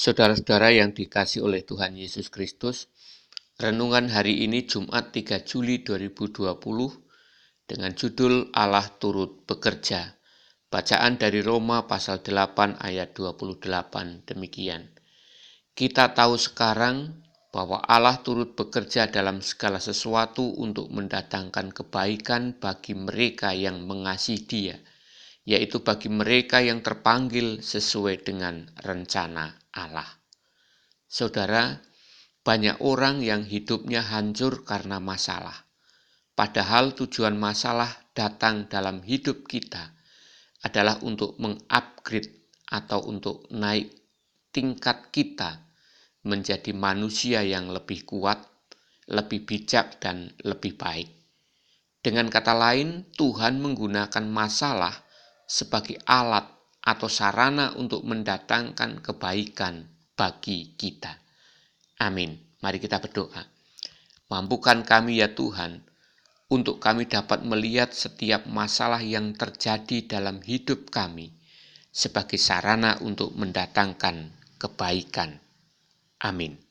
Saudara-saudara yang dikasih oleh Tuhan Yesus Kristus, renungan hari ini Jumat 3 Juli 2020 dengan judul Allah turut bekerja. Bacaan dari Roma pasal 8 ayat 28 demikian. Kita tahu sekarang bahwa Allah turut bekerja dalam segala sesuatu untuk mendatangkan kebaikan bagi mereka yang mengasihi Dia, yaitu bagi mereka yang terpanggil sesuai dengan rencana Allah. Saudara, banyak orang yang hidupnya hancur karena masalah. Padahal tujuan masalah datang dalam hidup kita adalah untuk mengupgrade atau untuk naik tingkat kita menjadi manusia yang lebih kuat, lebih bijak, dan lebih baik. Dengan kata lain, Tuhan menggunakan masalah sebagai alat atau sarana untuk mendatangkan kebaikan bagi kita. Amin. Mari kita berdoa. Mampukan kami ya Tuhan, untuk kami dapat melihat setiap masalah yang terjadi dalam hidup kami sebagai sarana untuk mendatangkan kebaikan. Amin.